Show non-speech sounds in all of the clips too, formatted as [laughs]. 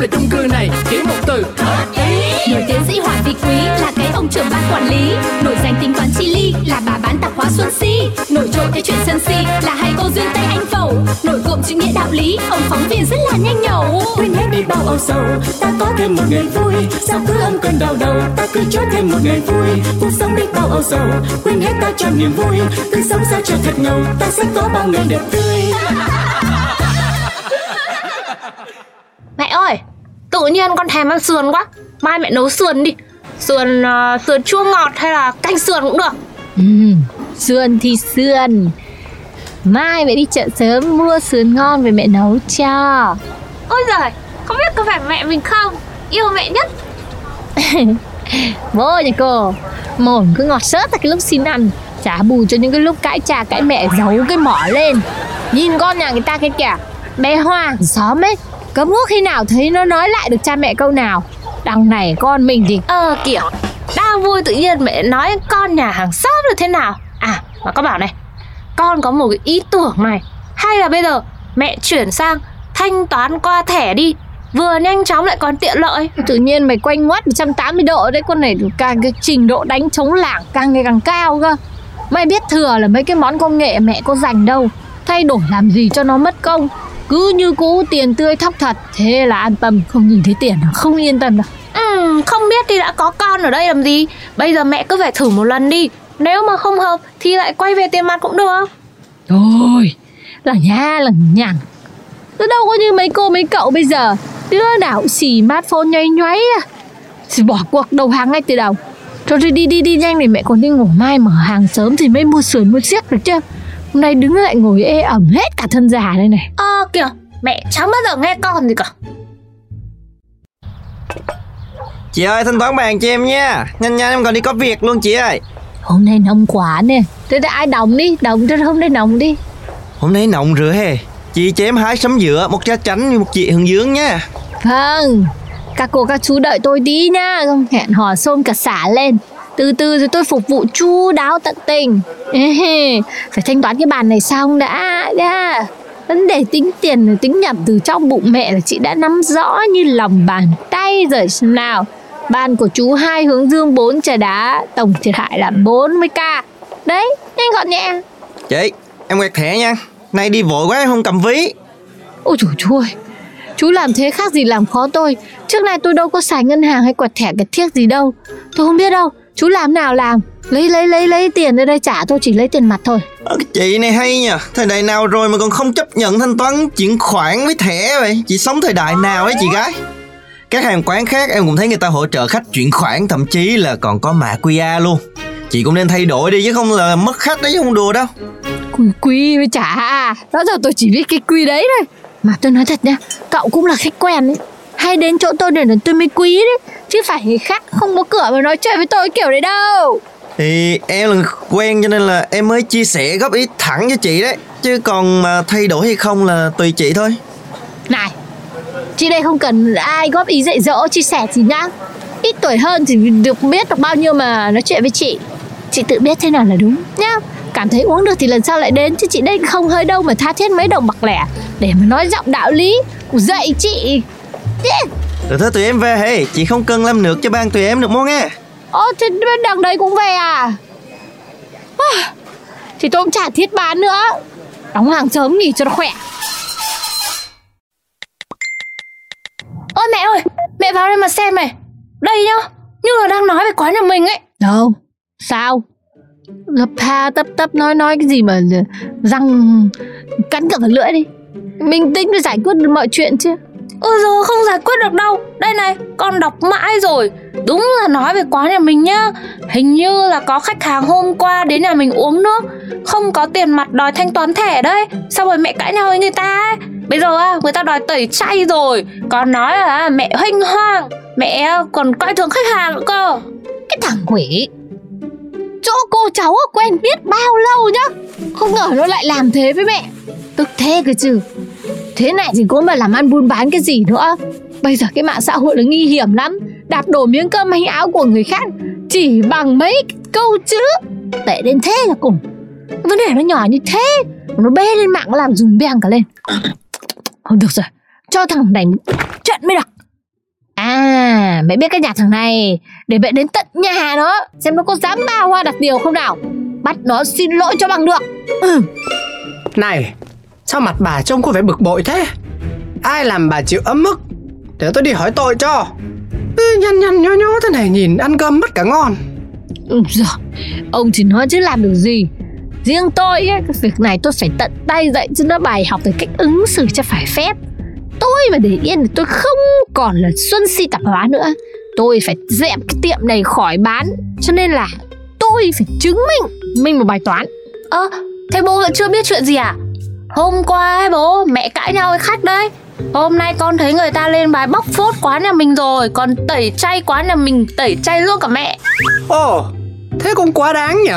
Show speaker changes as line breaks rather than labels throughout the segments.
là chung cư này chỉ một từ hợp ý
Nổi tiến sĩ Hoàng Thị Quý là cái ông trưởng ban quản lý. Nổi danh tính toán chi ly là bà bán tạp hóa Xuân Si. Nổi trội cái chuyện sân si là hai cô duyên tay anh Phẩu. Nổi cộm chữ nghĩa đạo lý, ông phóng viên rất là nhanh nhẩu.
Quên hết đi bao âu sầu ta có thêm một ngày vui. Sao cứ âm cơn đau đầu ta cứ cho thêm một ngày vui. Cuộc sống đi bao âu sầu quên hết ta cho niềm vui. Cứ sống sao cho thật ngầu ta sẽ có bao ngày đẹp tươi
Mẹ ơi, tự nhiên con thèm ăn sườn quá. Mai mẹ nấu sườn đi. Sườn ờ, sườn chua ngọt hay là canh sườn cũng được.
Ừ, sườn thì sườn. Mai mẹ đi chợ sớm mua sườn ngon về mẹ nấu cho.
Ôi giời, không biết có phải mẹ mình không? Yêu mẹ nhất. [laughs]
Bố nhà cô Mồm cứ ngọt sớt ra cái lúc xin ăn. Trả bù cho những cái lúc cãi cha cãi mẹ giấu cái mỏ lên. Nhìn con nhà người ta cái kìa Bé Hoa xóm ấy Cấm quốc khi nào thấy nó nói lại được cha mẹ câu nào? Đằng này con mình thì
Ờ kiểu Đang vui tự nhiên mẹ nói con nhà hàng xóm là thế nào? À mà con bảo này. Con có một cái ý tưởng này. Hay là bây giờ mẹ chuyển sang Thanh toán qua thẻ đi. Vừa nhanh chóng lại còn tiện lợi.
Tự nhiên mày quanh ngoắt 180 độ đấy Con này càng cái trình độ đánh chống lảng càng ngày càng cao cơ. Mày biết thừa là mấy cái món công nghệ mẹ có dành đâu. Thay đổi làm gì cho nó mất công Cứ như cũ tiền tươi thóc thật. Thế là an tâm Không nhìn thấy tiền là không yên tâm đâu
Ừ, không biết thì đã có con ở đây làm gì. Bây giờ mẹ cứ phải thử một lần đi. Nếu mà không hợp thì lại quay về tiền mặt cũng được.
Thôi Là nha là nhằng. Nó đâu có như mấy cô mấy cậu bây giờ. Đứa nào cũng xì smartphone nhoay nhoáy à. Thì bỏ cuộc đầu hàng ngay từ đầu. Thôi đi đi đi đi nhanh để mẹ còn đi ngủ mai mở hàng sớm thì mới mua sườn mua xiếc được chứ Hôm nay đứng lại ngồi ê ẩm hết cả thân già đây này.
Ờ kìa, mẹ chẳng bao giờ nghe con gì cả.
Chị ơi thanh toán bàn cho em nha. Nhanh nhanh em còn đi có việc luôn chị ơi.
Hôm nay nóng quá nè. Thế để ai đồng đi Đồng cho hôm nay nóng đi.
Hôm nay nọng rửa hè. Chị cho em hái sấm dừa Một trái chánh với một chị hương dưỡng nha.
Vâng Các cô các chú đợi tôi tí nha. Không hẹn hò xôn cả xả lên Từ từ rồi tôi phục vụ chu đáo tận tình. Phải thanh toán cái bàn này xong đã nha. Vấn đề tính tiền tính nhầm từ trong bụng mẹ là chị đã nắm rõ như lòng bàn tay rồi xem nào. Bàn của chú hai hướng dương 4 trà đá Tổng thiệt hại là 40k Đấy, nhanh gọn nhẹ.
Chị em quẹt thẻ nha. Nay đi vội quá em không cầm ví.
Ôi trời ơi Chú làm thế khác gì làm khó tôi. Trước nay tôi đâu có xài ngân hàng hay quẹt thẻ cái thiết gì đâu. Tôi không biết đâu Chú làm nào làm? Lấy lấy lấy lấy tiền ra đây trả tôi chỉ lấy tiền mặt thôi.
Cái Chị này hay nha Thời đại nào rồi mà còn không chấp nhận thanh toán chuyển khoản với thẻ vậy? Chị sống thời đại nào ấy chị gái? Các hàng quán khác em cũng thấy người ta hỗ trợ khách chuyển khoản Thậm chí là còn có mã QR luôn. Chị cũng nên thay đổi đi chứ không là mất khách đấy chứ không đùa đâu.
Quy quy với trả Đó giờ tôi chỉ biết cái quy đấy thôi. Mà tôi nói thật nha Cậu cũng là khách quen đấy Hay đến chỗ tôi để tôi mới quý đấy. Chứ phải người khác không có cửa mà nói chuyện với tôi kiểu đấy đâu.
Thì em là quen cho nên là em mới chia sẻ góp ý thẳng cho chị đấy. Chứ còn mà thay đổi hay không là tùy chị thôi.
Này Chị đây không cần ai góp ý dạy dỗ chia sẻ gì nhá. Ít tuổi hơn thì được biết được bao nhiêu mà nói chuyện với chị. Chị tự biết thế nào là đúng nhá. Cảm thấy uống được thì lần sau lại đến Chứ chị đây không hơi đâu mà tha thiết mấy đồng bạc lẻ Để mà nói giọng đạo lý Dạy chị.
Rồi thôi tụi em về hey Chị không cần làm nước cho ban tụi em được mua nghe?
Ồ thế bên đằng đấy cũng về à? À, Thì tôi cũng chả thiết bán nữa. Đóng hàng sớm nghỉ cho nó khỏe.
Ôi mẹ ơi, mẹ vào đây mà xem này. Đây nhá, như là đang nói về quán nhà mình ấy.
Đâu Sao? Lập tha tấp tấp nói nói cái gì mà răng cắn cả vào lưỡi đi. Bình tĩnh để giải quyết được mọi chuyện chứ
Ôi rồi không giải quyết được đâu. Đây này, con đọc mãi rồi. Đúng là nói về quán nhà mình nhá. Hình như là có khách hàng hôm qua đến nhà mình uống nước. Không có tiền mặt đòi thanh toán thẻ đấy. Xong rồi mẹ cãi nhau với người ta ấy? Bây giờ người ta đòi tẩy chay rồi. Còn nói là mẹ hinh hoang. Mẹ còn coi thường khách hàng nữa cơ.
Cái thằng quỷ Chỗ cô cháu quen biết bao lâu nhá. Không ngờ nó lại làm thế với mẹ. Tức thế cơ chứ. Thế này thì cũng mà làm ăn buôn bán cái gì nữa. Bây giờ cái mạng xã hội là nguy hiểm lắm. Đạp đổ miếng cơm hay áo của người khác Chỉ bằng mấy câu chữ. Tệ đến thế là cùng. Vấn đề nó nhỏ như thế, Nó bê lên mạng làm dùm beng cả lên. Không được rồi. Cho thằng này trận mới được. À mẹ biết cái nhà thằng này Để mẹ đến tận nhà nó, Xem nó có dám ba hoa đặt điều không nào. Bắt nó xin lỗi cho bằng được. Ừ.
Này Sao mặt bà trông có vẻ bực bội thế? Ai làm bà chịu ấm mức Để tôi đi hỏi tội cho. Ê, Nhăn nhăn nhó nhó thế này nhìn ăn cơm mất cả ngon.
Ừ, giời, Ông chỉ nói chứ làm được gì? Riêng tôi ấy, cái việc này tôi phải tận tay dạy cho nó bài học về cách ứng xử cho phải phép. Tôi mà để yên thì tôi không còn là Xuân Si tạp hóa nữa. Tôi phải dẹp cái tiệm này khỏi bán Cho nên là tôi phải chứng minh minh một bài toán.
Ơ, thế bố vẫn chưa biết chuyện gì à? Hôm qua ấy bố, mẹ cãi nhau với khách đấy. Hôm nay con thấy người ta lên bài bóc phốt quán nhà mình rồi Còn tẩy chay quán nhà mình tẩy chay luôn cả mẹ.
Ồ Thế cũng quá đáng nhỉ.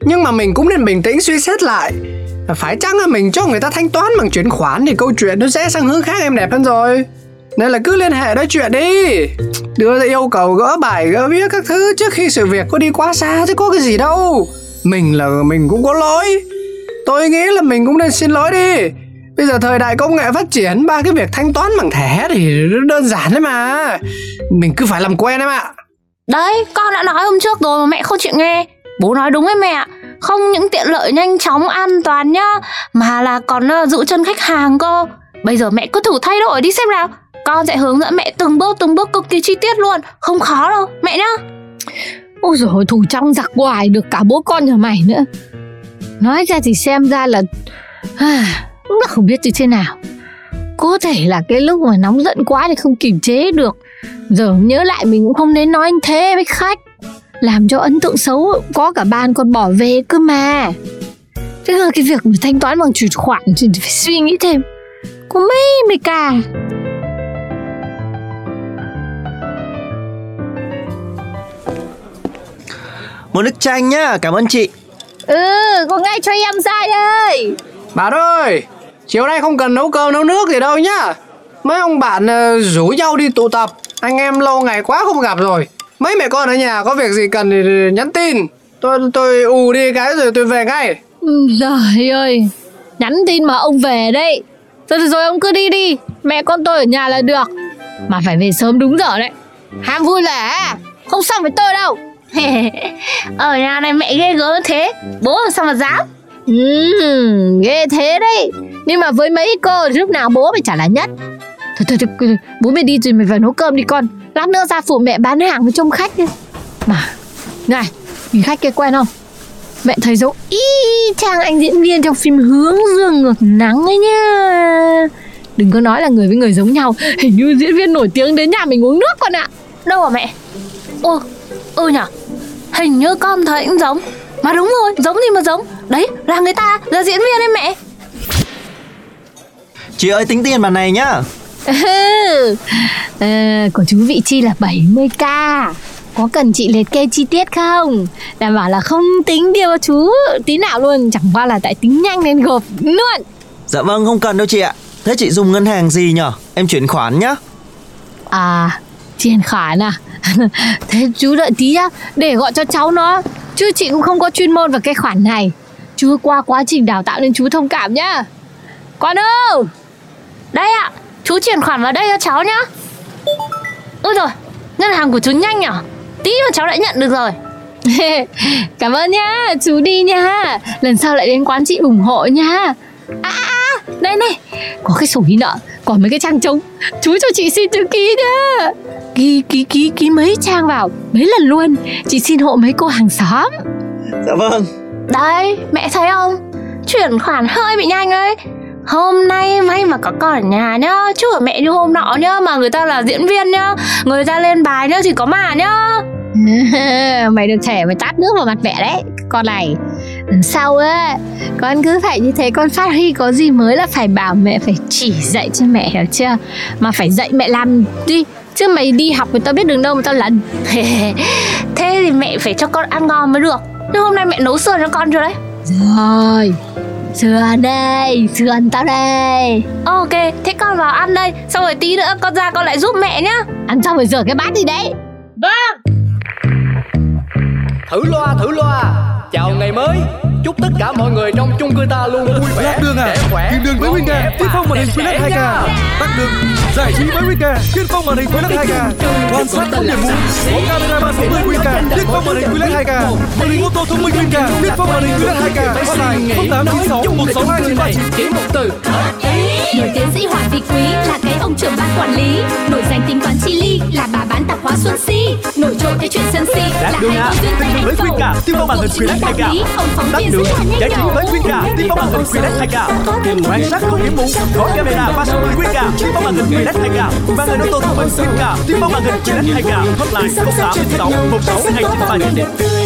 Nhưng mà mình cũng nên bình tĩnh suy xét lại. Phải chăng là mình cho người ta thanh toán bằng chuyển khoản Thì câu chuyện nó sẽ sang hướng khác em đẹp hơn rồi? Nên là cứ liên hệ nói chuyện đi. Đưa ra yêu cầu gỡ bài gỡ viết các thứ Trước khi sự việc có đi quá xa Chứ có cái gì đâu. Mình là mình cũng có lỗi. Tôi nghĩ là mình cũng nên xin lỗi đi. Bây giờ thời đại công nghệ phát triển ba cái việc thanh toán bằng thẻ thì đơn giản đấy mà. Mình cứ phải làm quen em ạ
Đấy, con đã nói hôm trước rồi mà mẹ không chịu nghe. Bố nói đúng ấy mẹ Không những tiện lợi nhanh chóng an toàn nhá Mà là còn uh, giữ chân khách hàng cơ. Bây giờ mẹ cứ thử thay đổi đi xem nào. Con sẽ hướng dẫn mẹ từng bước từng bước cực kỳ chi tiết luôn. Không khó đâu, mẹ nhá.
Ôi dồi thủ trong giặc ngoài được cả bố con nhà mày nữa Nói ra thì xem ra là à, Cũng là không biết như thế nào. Có thể là cái lúc mà nóng giận quá thì không kiềm chế được. Giờ nhớ lại mình cũng không nên nói anh thế với khách. Làm cho ấn tượng xấu Có cả ban còn bỏ về cơ mà. Thế là cái việc mà thanh toán bằng chuyển khoản Thì phải suy nghĩ thêm. Có mấy mấy cả
Một nước chanh nhá, cảm ơn chị.
Ừ, có ngay cho em dai ơi.
Bạn ơi Chiều nay không cần nấu cơm nấu nước gì đâu nhá. Mấy ông bạn uh, rủ nhau đi tụ tập. Anh em lâu ngày quá không gặp rồi. Mấy mẹ con ở nhà có việc gì cần thì nhắn tin. Tôi tôi ù đi cái rồi tôi về ngay.
Ừ, Trời ơi. Nhắn tin mà ông về đây Rồi, rồi ông cứ đi đi. Mẹ con tôi ở nhà là được. Mà phải về sớm đúng giờ đấy. Ham vui lẻ. Không xong với tôi đâu [laughs]
Ở nhà này mẹ ghê gớm thế. Bố làm sao mà dám?
Ừ, Ghê thế đấy. Nhưng mà với mấy cô thì lúc nào bố phải trả là nhất. Thôi thôi, thôi bố mày đi rồi mày vào nấu cơm đi con. Lát nữa ra phụ mẹ bán hàng với trông khách đi Mà Này Nhìn khách kia quen không? Mẹ thấy dấu y chang anh diễn viên trong phim Hướng Dương ngược nắng ấy nhá. Đừng có nói là người với người giống nhau. Hình như diễn viên nổi tiếng đến nhà mình uống nước con ạ.
Đâu à mẹ? Ô, ừ nhở? Hình như con thấy cũng giống. Mà đúng rồi, giống gì mà giống? Đấy, là người ta, là diễn viên đấy mẹ.
Chị ơi tính tiền bàn này nhá.
À, [laughs] Của chú vị chi là 70k Có cần chị liệt kê chi tiết không? Đảm bảo là không tính điều chú tí nào luôn. Chẳng qua là tại tính nhanh nên gộp luôn.
Dạ vâng không cần đâu chị ạ. Thế chị dùng ngân hàng gì nhở? Em chuyển khoản nhá.
À, triển khoản à [laughs] Thế chú đợi tí nhá Để gọi cho cháu nó. Chứ chị cũng không có chuyên môn vào cái khoản này. Chưa qua quá trình đào tạo nên chú thông cảm nhá. Con ơi!
Đây ạ, chú chuyển khoản vào đây cho cháu nhá. Ôi rồi, ngân hàng của chú nhanh nhở? Tí mà cháu đã nhận được rồi. [laughs]
Cảm ơn nhá, chú đi nhá, Lần sau lại đến quán chị ủng hộ nhá, À, à, à đây này Có cái sổ ghi nợ, còn mấy cái trang trống. Chú cho chị xin chữ ký nhá. Ký, ký, ký, ký mấy trang vào Mấy lần luôn. Chị xin hộ mấy cô hàng xóm.
Dạ vâng.
Đây, mẹ thấy không? Chuyển khoản hơi bị nhanh ấy Hôm nay may mà có con ở nhà nhá. Chứ ở mẹ như hôm nọ nhá Mà người ta là diễn viên nhá. Người ta lên bài nhá thì có mà nhá. [laughs]
Mày được thẻ mày tát nước vào mặt mẹ đấy Con này. Lần sau á Con cứ phải như thế Con phát huy có gì mới là phải bảo mẹ Phải chỉ dạy cho mẹ hiểu chưa? Mà phải dạy mẹ làm đi Chứ mày đi học người ta biết đường đâu mà tao lần [laughs]
Thế thì mẹ phải cho con ăn ngon mới được. Nhưng hôm nay mẹ nấu sườn cho con chưa đấy?
Rồi. Sườn đây, sườn tao đây.
Ok, thế con vào ăn đây. Xong rồi tí nữa con ra con lại giúp mẹ nhá.
Ăn xong rồi rửa cái bát đi đấy.
Vâng.
Thử loa thử loa. Chào ngày mới Chúc tất cả mọi người trong chung cư ta luôn vui vẻ
Lạc đường à?
khỏe,
Kim đường với Winga
nghẻ
Tiên phong màn hình QLED
đẽ
2K
nha.
Tắt đường. Giải trí với Winga Tiên phong màn hình QLED 2K Quan sát không điểm mù Có camera 360 Winga Tiên phong màn hình QLED 2K Màn hình ô tô thông minh Winga Tiên phong màn hình QLED 2K Hotline 0896 162 939
Chỉ một từ.
Nổi tiến sĩ Hoàng Vị Quý là cái ông trưởng ban quản lý. Nổi danh tính toán chi ly là bà bán tạp hóa Xuân Si. Nổi trội cái chuyện sân si là
đường
hai cô duyên
Tình
anh
với
phẩu
Winga, tiêu phong màn hình QLED
đạo
2K.
lý, Ông phóng viên
đường Giải trí
với
với Winga Tiên phong màn hình QLED 2K Quan sát không điểm mù Có camera 360 Winga Tiên phong màn hình Quyết 2K Màn hình ô tô thông minh Winga Tiên phong màn hình Quyết 2K Hotline 0896 162 939